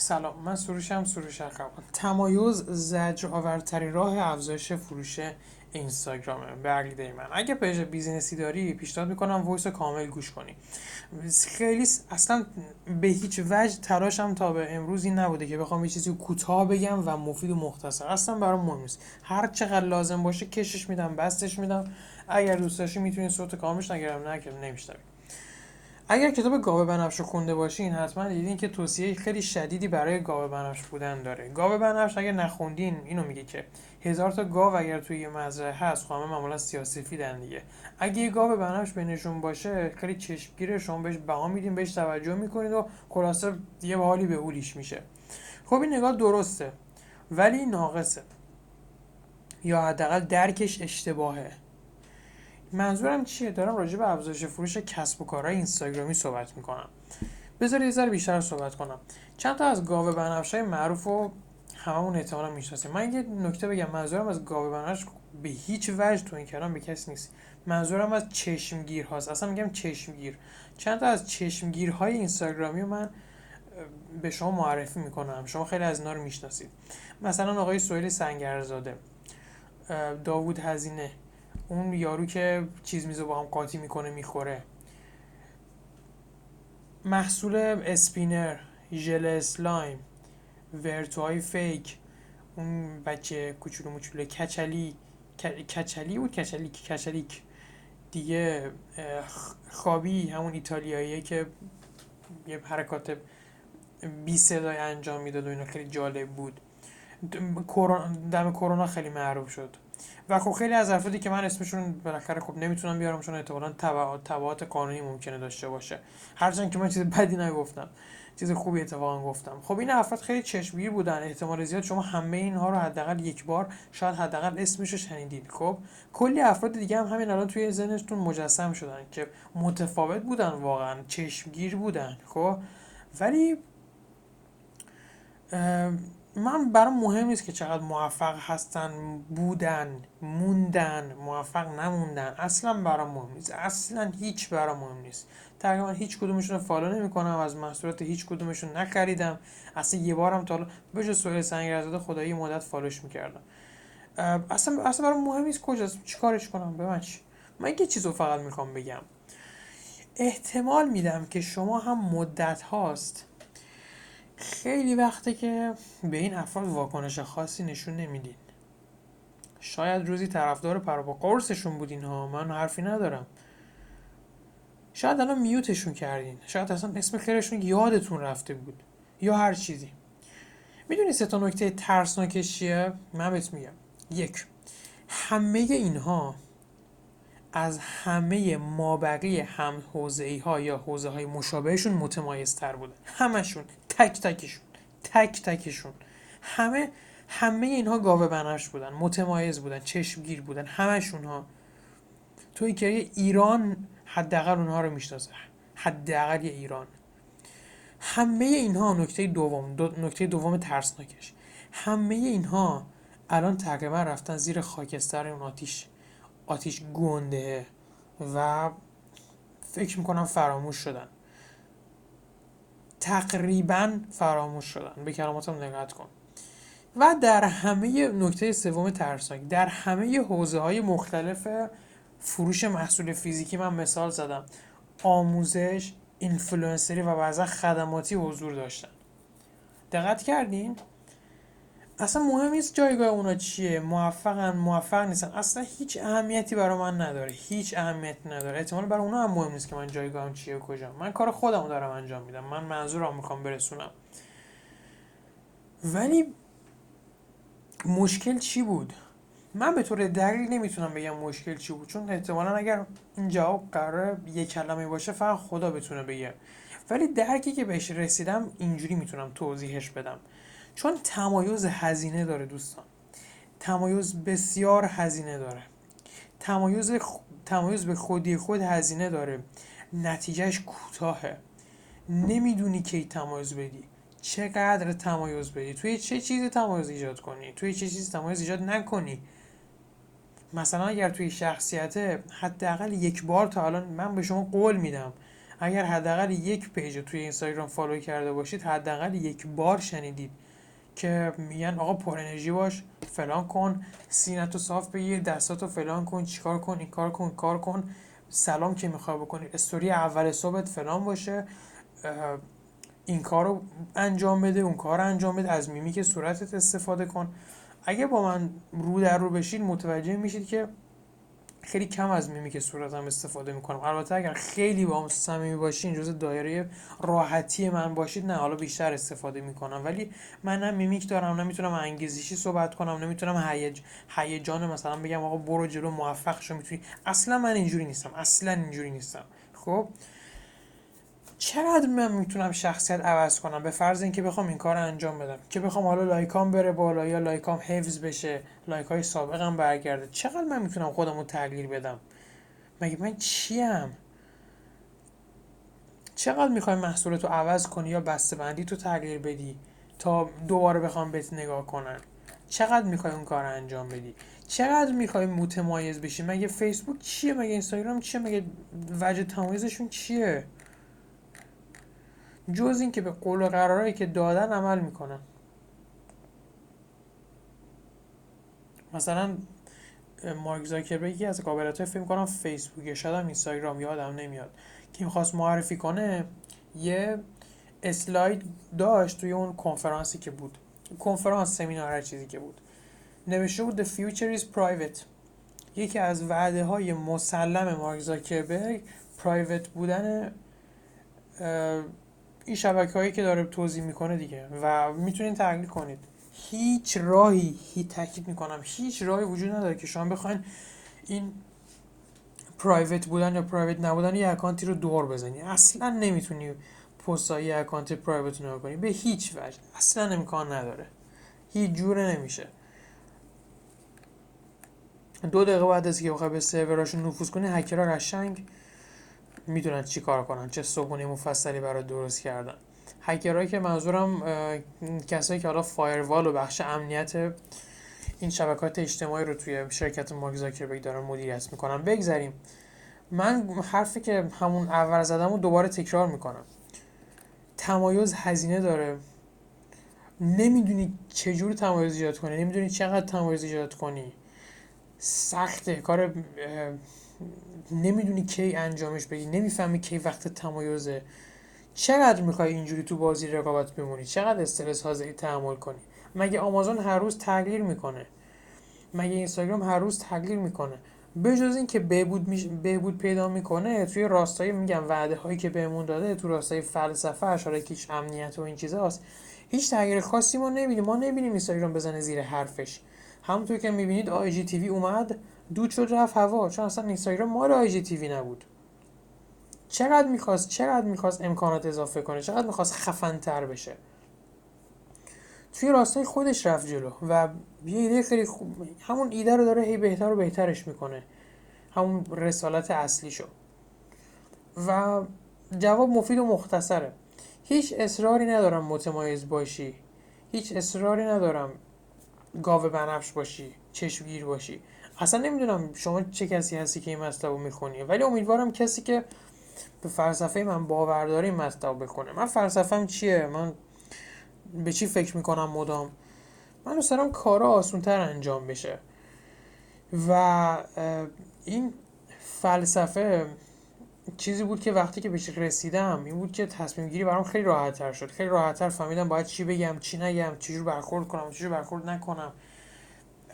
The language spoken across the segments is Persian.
سلام. من سروشم سروش اخوان تمایز زجر آورترین راه افزایش فروش اینستاگرامه. به عقیده من. اگه page business ی داری پیشنهاد می‌کنم voice کامل گوش کنی. خیلی اصلا به هیچ وجه تلاشم تا به امروز این نبوده که بخوام یه چیزی کوتاه بگم و مفید و مختصر. اصلا برام مهم نیست. هر چقدر لازم باشه کشش میدم بسطش میدم. اگر دوست داشتی می‌تونی صوت کاملش نگرم نه که نمیشنوی. اگر کتاب گاوه بنفش رو خونده باشین حتما دیدین که توصیه خیلی شدیدی برای گاوه بنفش بودن داره. گاوه بنفش اگر نخوندین اینو میگه که هزار تا گاو اگر توی یه مزرعه هست خب همه معمولا سیاسفیدن دیگه. اگه یه گاو بنفش بینشون باشه خیلی چشمگیره شما بهش بها میدین بهش توجه می‌کنید و خلاصه یه حالی به اولیش میشه. خب این نگاه درسته ولی ناقصه. یا حداقل درکش اشتباهه. منظورم چیه؟ دارم راجع به افزایش فروش کسب و کارهای اینستاگرامی صحبت می‌کنم. بذار یه ذره بیشتر صحبت کنم. چند تا از گاوه بنفشای معروف و هممون احتمالا می‌شناسیم. من یه نکته بگم. منظورم از گاوه بنفش به هیچ وجه تو این کلام به کسی نیست. منظورم از چشمگیر هاست. اصلا میگم چشمگیر. چند تا از چشمگیرهای اینستاگرامی من به شما معرفی می‌کنم. شما خیلی از اینا رو می‌شناسید. مثلا آقای سویل سنگرزاده داوود هزینه. اون یارو که چیز میزو با هم قاطی می‌کنه می‌خوره. محصول اسپینر ژل اسلایم ورتوهای فیک اون بچه کوچولو موچولو کچلی کچلی بود؟ کچلیک کچلیک. دیگه خوابی همون ایتالیاییه که یه حرکات بی صدای انجام می‌داد و اینا خیلی جالب بود. دم کرونا خیلی معروف شد. و خب خیلی از افرادی که من اسمشون بالاخره خب نمی‌تونم بیارم چون احتمالاً تبعات قانونی ممکنه داشته باشه. هرچند که من چیز بدی نگفتم. چیز خوبی اتفاقا گفتم. خب این افراد خیلی چشمگیر بودن. احتمال زیاد شما همه اینها رو حداقل یک بار شاید حداقل اسمش رو شنیدید. خب کلی افراد دیگه هم همین الان توی ذهنتون مجسم شدن که متفاوت بودن واقعا چشمگیر بودن. خب ولی من برام مهم نیست که چقدر موفق هستن بودن موندن موفق نموندن. اصلا برام مهم نیست. اصلا هیچ برام مهم نیست. تقریبا هیچ کدومشون رو فالو نمی‌کنم از محصولات هیچ کدومشون نخریدم. اصلا یه بارم تا حالا سوال سنگ خدایی مدت فالوش می‌کردم. اصلا اصلا برام مهم نیست کجاست. چیکارش کنم؟ به من من یه چیز رو فقط می‌خوام بگم. احتمال میدم که شما هم مدت هاست خیلی وقته که به این افراد واکنش خاصی نشون نمیدین. شاید روزی طرفدار پرا قرصشون بودین ها. من حرفی ندارم. شاید الان میوتشون کردین. شاید اصلا اسم خیرشون یادتون رفته بود. یا هر چیزی. می‌دونی سه تا نکته ترسناکش چیه؟ من بهت میگم. یک همه اینها از همه مابقی هم حوزه ها یا حوزه های مشابهشون متمایز تر بودن همشون. تک تکشون. تک تکشون. همه همه اینها گاوه بنفش بودن. متمایز بودن. چشمگیر بودن. همشون ها توی که ایران حداقل اونها رو می‌شناسه. حداقل ایران. همه اینها نکته دوم. دو نکته دوم ترسناکش. همه اینها الان تقریبا رفتن زیر خاکستر اون آتیش. آتیش گونده و فکر می‌کنم فراموش شدن. تقریبا فراموش شدن. به کلماتم نگاه کن. و در همه نکته سوم ترسناک در همه حوزه های مختلف فروش محصول فیزیکی من مثال زدم. آموزش اینفلوئنسری و بعضا خدماتی حضور داشتن. دقت کردین؟ اصلا مهم نیست جایگاه اونا چیه. موفقن موفق نیستن. اصلا هیچ اهمیتی برای من نداره. هیچ اهمیتی نداره. احتمال برای اونا هم مهم نیست که من جایگاهم چیه و کجا. من کار خودم دارم انجام میدم. من منظورم می‌خوام برسونم. ولی مشکل چی بود؟ من به طور دقیق نمی‌تونم بگم مشکل چی بود. چون احتمالا اگر این جواب قرار یه کلمه باشه فقط خدا بتونه بگه. ولی درکی که بهش رسیدم اینجوری می‌تونم توضیحش بدم. چون تمایز هزینه داره دوستان. تمایز بسیار هزینه داره. تمایز تمایز به خودی خود هزینه داره. نتیجهش کوتاهه. نمی‌دونی کی تمایز بدی. چقدر تمایز بدی؟ توی چه چیزی تمایز ایجاد کنی؟ توی چه چیزی تمایز ایجاد نکنی؟ مثلا اگر توی شخصیت حداقل یک بار تا الان من به شما قول میدم. اگر حداقل یک page توی اینستاگرام follow کرده باشید حداقل یک بار شنیدید. که میگن آقا پر انرژی باش فلان کن سینتو صاف بگیر دستاتو فلان کن چیکار کن این کار کن کار کن سلام که می‌خوای بکنی. استوری اول صبحت فلان باشه این کار رو انجام بده اون کار انجام بده از میمیک صورتت استفاده کن. اگه با من رو در رو بشید متوجه میشید که خیلی کم از میمیک صورتم استفاده می‌کنم. البته اگر خیلی با هم صمیمی باشین جز دایره راحتی من باشید نه حالا بیشتر استفاده می‌کنم. ولی من نه میمیک دارم نمی‌تونم انگیزشی صحبت کنم نمی‌تونم هیج هیجان مثلا بگم آقا برو جلو موفق شو می‌تونی. اصلا من اینجوری نیستم. اصلا اینجوری نیستم. خب؟ چقدر من می‌تونم شخصیت عوض کنم؟ به فرض اینکه بخوام این کار انجام بدم. که بخوام حالا لایکام بره بالا یا لایکام حفظ بشه لایک های سابقم برگرده. چقدر من می‌تونم خودم رو تغییر بدم؟ مگه من چیم؟ چقدر می‌خوای محصولتو عوض کنی یا بسته بندی تو تغییر بدی تا دوباره بخوام بهت نگاه کنن؟ چقدر می‌خوای اون کار انجام بدی؟ چقدر می‌خوای متمایز بشی؟ مگه فیسبوک چیه؟ مگه اینستاگرام چیه؟ مگه وجه تمایزشون چیه؟ جز اینکه به قول و قرارهایی که دادن عمل می‌کنن. مثلا مارک زاکربرگ از قابلیت فیلم کنم فیسبوک شاید هم اینستاگرام یادم نمیاد که می‌خواست معرفی کنه یه اسلاید داشت توی اون کنفرانسی که بود. کنفرانس سمینار هر چیزی که بود. نوشته بود The future is private. یکی از وعده های مسلم مارک زاکربرگ پرایوت بودن این شبکه هایی که داره توضیح می‌کنه دیگه و می‌تونین تحلیل کنید. هیچ راهی هی تاکید می‌کنم هیچ راهی وجود نداره که شما بخواین این private بودن یا private نبودن یه اکانتی رو دور بزنی. اصلا نمی‌تونی پست های اکانت private رو کنی. به هیچ وجه. اصلا امکان نداره. هیچ جوره نمیشه. دو دقیقه بعد از که بخوای به سروراشون نفوذ کنی هکرها قشنگ می‌دونن چی کار کنن چه صبحونه مفصلی برای درست کردن. هکرهایی که منظورم کسایی که حالا firewall و بخش امنیت این شبکات اجتماعی رو توی شرکت مارک زاکربرگ دارن مدیریت می‌کنن. بگذریم. من حرفی که همون اول زدم رو دوباره تکرار می‌کنم. تمایز هزینه داره. نمی‌دونی چجور تمایز ایجاد کنی نمی‌دونی چقدر تمایز ایجاد کنی. سخته. کار نمی‌دونی کی انجامش بدی نمی‌فهمی کی وقت تمایزه. چقدر می‌خوای اینجوری تو بازی رقابت بمونی؟ چقدر استرس حاضری تحمل کنی؟ مگه آمازون هر روز تغییر می‌کنه؟ مگه اینستاگرام هر روز تغییر می‌کنه؟ به جز اینکه بهبود میش... بهبود پیدا می‌کنه توی راستای میگم وعده هایی که بهمون داده تو راستای فلسفه اشاره که امنیت و این چیزاست. هیچ تغییر خاصی ما نبینیم ما نبینیم اینستاگرام بزنه زیر حرفش. همونطور که می‌بینید آی جی تیوی اومد دود شد رفت هوا چون اصلا اینستاگرام مال آی جی تیوی نبود. چقدر می‌خواست چقدر می‌خواست امکانات اضافه کنه؟ چقدر می‌خواست خفن تر بشه؟ توی راستای خودش رفت جلو و یه ایده خیلی خوب همون ایده رو داره هی بهتر و بهترش می‌کنه. همون رسالت اصلی شو و جواب مفید و مختصره. هیچ اصراری ندارم متمایز باشی. هیچ اصراری ندارم گاوه بنفش باشی چشمگیر باشی. اصلا نمی‌دونم شما چه کسی هستی که این مطلب رو می‌خونی. ولی امیدوارم کسی که به فلسفه من باور داره این مطلب بخونه. من فلسفهم چیه؟ من به چی فکر می‌کنم مدام؟ من دوست دارم کارا آسونتر انجام بشه. و این فلسفه چیزی بود که وقتی که بهش رسیدم این بود که تصمیم گیری برام خیلی راحت تر شد. خیلی راحت تر فهمیدم باید چی بگم چی نگم چجور برخورد کنم چجور برخورد نکنم.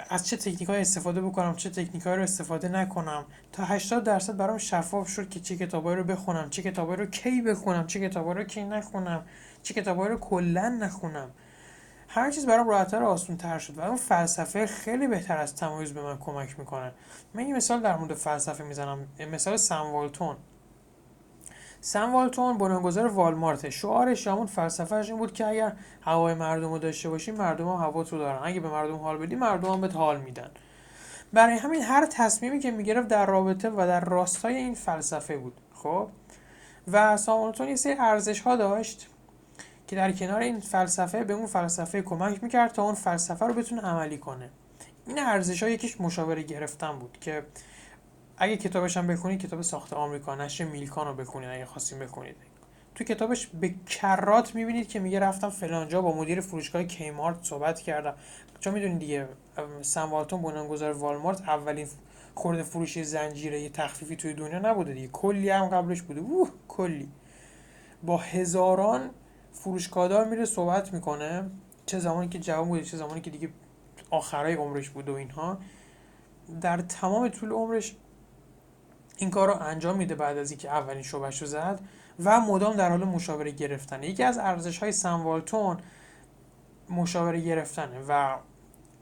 از چه تکنیک های استفاده بکنم چه تکنیک های رو استفاده نکنم. تا 80 درصد برام شفاف شد که چه کتابایی رو بخونم چه کتابایی رو کی بخونم چه کتابایی رو کی نخونم چه کتابایی رو کلا نخونم. هر چیز برام راحتتر و تر شد و اون فلسفه خیلی بهتر از تمایز به من کمک می‌کنه. من یه مثال در مورد فلسفه می‌زنم. مثال سم سم والتون بنیانگذار والمارت. شعارش همون فلسفهش این بود که اگر هوای مردم رو داشته باشی مردم هم هوا تو دارن. اگه به مردم حال بدی مردم هم به حال میدن. برای همین هر تصمیمی که می‌گرفت در رابطه و در راستای این فلسفه بود. خب؟ و سامونتون یه سری ارزش ها داشت که در کنار این فلسفه به اون فلسفه کمک می‌کرد تا اون فلسفه رو بتونه عملی کنه. این ارزش ها یکیش مشاوره گرفتن بود که اگه کتابش هم بخونید کتاب ساخت آمریکا نشر میلکان رو بخونید اگه خواستین بخونید. تو کتابش به کرات می‌بینید که میگه رفتم فلانجا با مدیر فروشگاه کیمارت صحبت کردم. چون می‌دونید دیگه سموالتون بنیانگذار والمارت اولین خورده فروشی زنجیره تخفیفی توی دنیا نبوده دیگه. کلی هم قبلش بوده. اوه کلی. با هزاران فروشگاهدار میره صحبت می‌کنه. چه زمانی که جوان بوده چه زمانی که دیگه آخرای عمرش بوده و اینها. در تمام طول عمرش این کار رو انجام میده بعد از اینکه اولین شعبش رو زد و مدام در حال مشاوره گرفتن. یکی از ارزش های سموالتون مشاوره گرفتنه و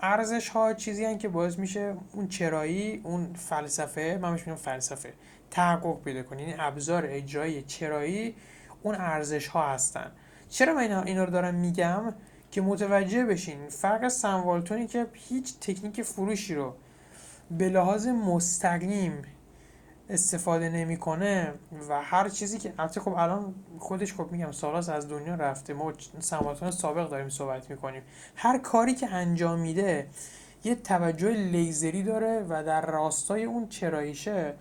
ارزش ها چیزی هن که باعث میشه اون چرایی اون فلسفه من میگم فلسفه تحقق پیدا کنه. یعنی ابزار اجرایی چرایی اون ارزش ها هستن. چرا من اینا رو دارم میگم؟ که متوجه بشین فرق سموالتونی که هیچ تکنیک فروشی رو به لحاظ مستقیم استفاده نمی‌کنه و هر چیزی که البته خب الان خودش خب میگم سالاس از دنیا رفته. ما سماتون سابق داریم صحبت می‌کنیم. هر کاری که انجام میده یه توجه لیزری داره و در راستای اون چراییشه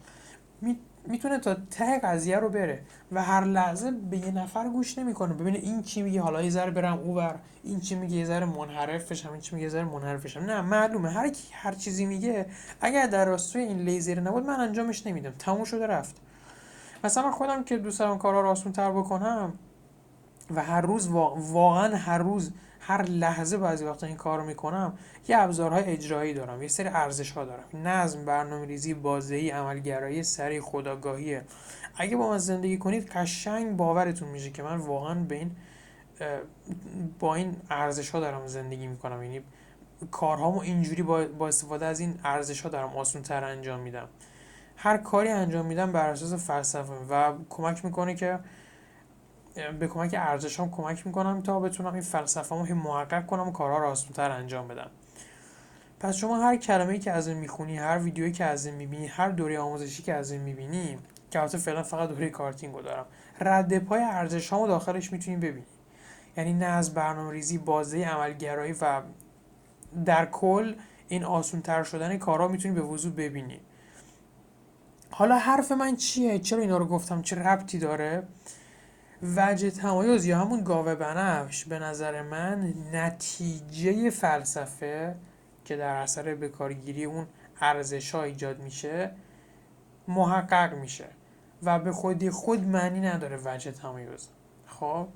می‌تونه تا ته قضیه رو بره و هر لحظه به یه نفر گوش نمی‌کنه. ببینه این چی میگه حالا یه ذره برم اوور این چی میگه یه ذره منحرف بشم این چی میگه یه ذره منحرف بشم نه معلومه. هر کی هر چیزی میگه اگر در راستای این لیزر نبود من انجامش نمیدم. تموم شده رفت. مثلا من خودم که دوست دارم کارا رو آسون تر بکنم و هر روز واقعا هر روز هر لحظه بعضی وقتا این کار می‌کنم یه ابزارهای اجرایی دارم یه سری ارزش ها دارم. نظم برنامه ریزی بازدهی عملگرایی سریع خداگاهیه اگه با من زندگی کنید قشنگ باورتون میشه که من واقعا به این با این ارزش ها دارم زندگی می‌کنم. یعنی کارهامو اینجوری با, با استفاده از این ارزش ها دارم آسون تر انجام میدم. هر کاری انجام میدم بر اساس فلسفه و کمک می‌کنه که به کمک ارزشام کمک می‌کنم تا بتونم این فلسفه رو محقق کنم و کارها رو آسان‌تر انجام بدم. پس شما هر کلمه‌ای که از این می‌خونی هر ویدیویی که از این می‌بینی هر دوره آموزشی که از این می‌بینی که البته فعلا فقط دوره کارتینگو دارم رد پای ارزشامو داخلش می‌تونی ببینی. یعنی نه از برنامه ریزی بازه عملگرایی و در کل این آسون تر شدن کارها می‌تونی به وضوح ببینی. حالا حرف من چیه؟ چرا اینا رو گفتم؟ چه ربطی داره؟ وجه تمایز یا همون گاوه بنفش به نظر من نتیجه فلسفه که در اثر بکارگیری اون ارزش ها ایجاد میشه محقق میشه و به خودی خود معنی نداره وجه تمایز. خب؟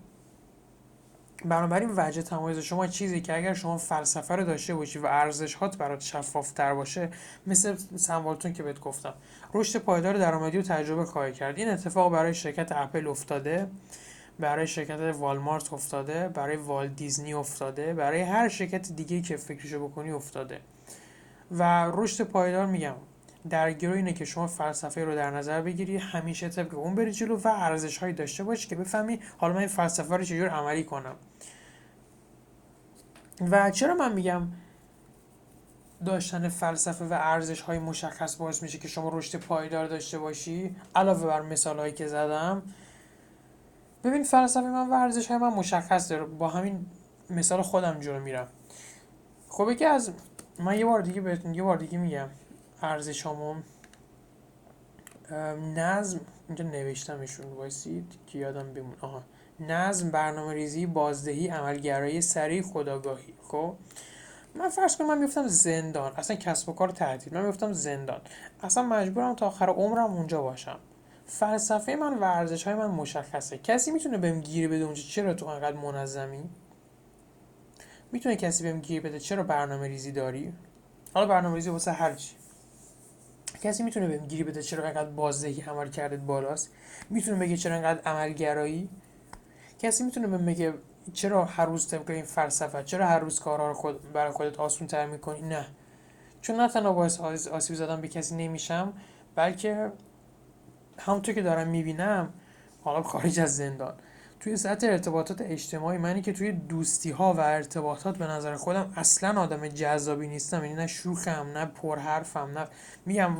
بنابراین وجه تمایز شما چیزی که اگر شما فلسفه رو داشته باشی و ارزش هات برات شفاف تر باشه مثل سموالتون که بهت گفتم. رشد پایدار درآمدی رو تجربه خواهی کرد. این اتفاق برای شرکت اپل افتاده برای شرکت والمارت افتاده برای وال دیزنی افتاده برای هر شرکت دیگه که فکرشو بکنی افتاده. و رشد پایدار میگم در گروه اینه که شما فلسفه رو در نظر بگیری همیشه طبق اون بری جلو و ارزش هایی داشته باشی که بفهمی حالا من این فلسفه رو چجور عملی کنم. و چرا من میگم داشتن فلسفه و ارزش های مشخص باعث میشه که شما رشد پایدار داشته باشی؟ علاوه بر مثال هایی که زدم ببین فلسفه من و ارزش های من مشخص داره. با همین مثال خودم جلو میرم. خب یکی از من یه بار دیگه بهتون یه بار دیگه میگم ارزشامون نظم اینجا نوشتمشون وایسید که یادم بمون آها. نظم برنامه ریزی بازدهی عملگرایی سریع خداگاهی خب من فرض کنم من میفتم زندان. اصلا کسب و کار تعطیل من میفتم زندان. اصلا مجبورم تا آخر عمرم اونجا باشم. فلسفه من و ارزش های من مشخصه. کسی می‌تونه بهم گیر بده اونجا چرا تو انقدر منظمی؟ می‌تونه کسی بهم گیر بده چرا برنامه ریزی داری؟ حالا برنامه ریزی واسه هر چی. کسی می‌تونه بهم گیری بده چرا انقدر بازدهی عمل کردت بالاست؟ می‌تونه بگه چرا انقدر عملگرایی؟ کسی می‌تونه بهم بگه چرا هر روز طبق این فلسفه چرا هر روز کارها رو خود برای خودت آسون تر می‌کنی؟ نه. چون نه تنها باعث آسیب زدن به کسی نمیشم بلکه همونطور که دارم می‌بینم حالا خارج از زندان توی سطح ارتباطات اجتماعی منی که توی دوستی ها و ارتباطات به نظر خودم اصلا آدم جذابی نیستم یعنی نه شوخم نه پرحرفم نه میگم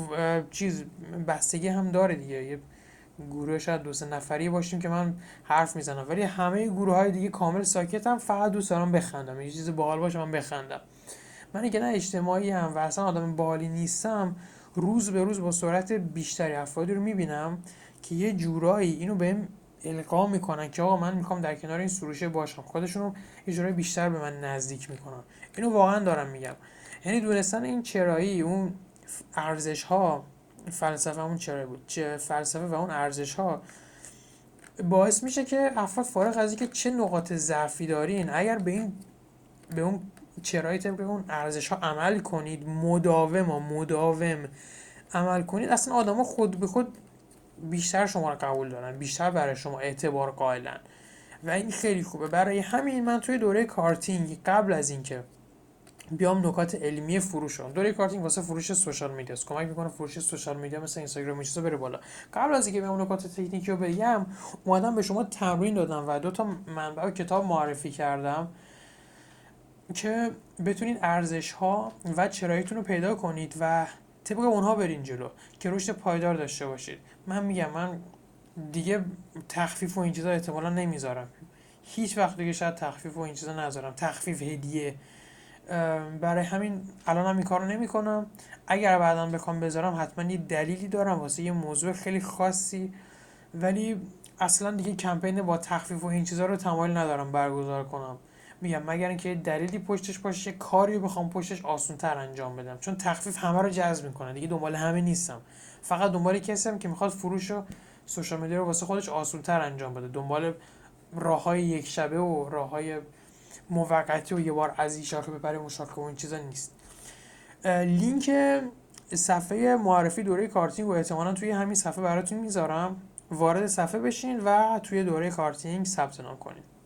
چیز بستگی هم داره دیگه. گروه شاید دو سه نفری باشیم که من حرف می‌زنم. ولی همه گروه های دیگه کامل ساکتم فقط دوست دارم بخندم. یه چیز باحال باشه من بخندم. من که نه اجتماعی هم و اصلا آدم باحالی نیستم روز به روز با سرعت بیشتری افرادی رو می‌بینم که یه جورایی اینو بهم القا می‌کنن که آقا من می‌خوام در کنار این سروشه باشم. خودشون رو یه جورایی بیشتر به من نزدیک می‌کنن. اینو واقعا دارم میگم. یعنی دونستن این چرایی اون ارزش ها فلسفه اون چرایی بود؟ چه فلسفه و اون ارزش ها باعث میشه که افراد فارغ از اینکه چه نقاط ضعفی دارین اگر به این به اون چرایی طبق اون ارزش ها عمل کنید مداوم و مداوم عمل کنید اصلا آدما خود به خود بیشتر شما رو قبول دارن بیشتر برای شما اعتبار قائلن. و این خیلی خوبه. برای همین من توی دوره کارتینگ قبل از اینکه بیام نکات علمی فروش دوره کارتینگ واسه فروش social media کمک می‌کنه فروش social media مثل اینستاگرام چیزا بره بالا. قبل از اینکه بیام نکات تکنیکی رو بگم اومدم به شما تمرین دادم و دو تا منبع کتاب معرفی کردم که بتونید ارزش ها و چراییتون رو پیدا کنید و طبق اونها برین جلو که رشد پایدار داشته باشید. من میگم من دیگه تخفیف و این چیزا احتمالا نمی‌ذارم. هیچ وقت دیگه شاید تخفیف و این چیزا نذارم. تخفیف هدیه. برای همین الان هم این کارو نمی‌کنم. اگر بعدا بخوام بذارم حتما یه دلیلی دارم واسه یه موضوع خیلی خاصی. ولی اصلا دیگه کمپین با تخفیف و این چیزا رو تمایل ندارم برگزار کنم. میگم مگر اینکه دلیلی پشتش باشه کاری بخوام پشتش آسونتر انجام بدم. چون تخفیف همه رو جذب می‌کنه. دیگه دنبال همه نیستم. فقط دنبال کسی هم که می‌خواد فروش و social رو واسه خودش آسونتر انجام بده. دنبال راه های یک شبه و راه های موقتی و یه بار از این شاخه بپره اون شاخه و این چیزا نیست. لینک صفحه معرفی دوره کارتینگ و احتمالا توی همین صفحه براتون می‌ذارم. وارد صفحه بشین و توی دوره کارتینگ ثبت نام کنید.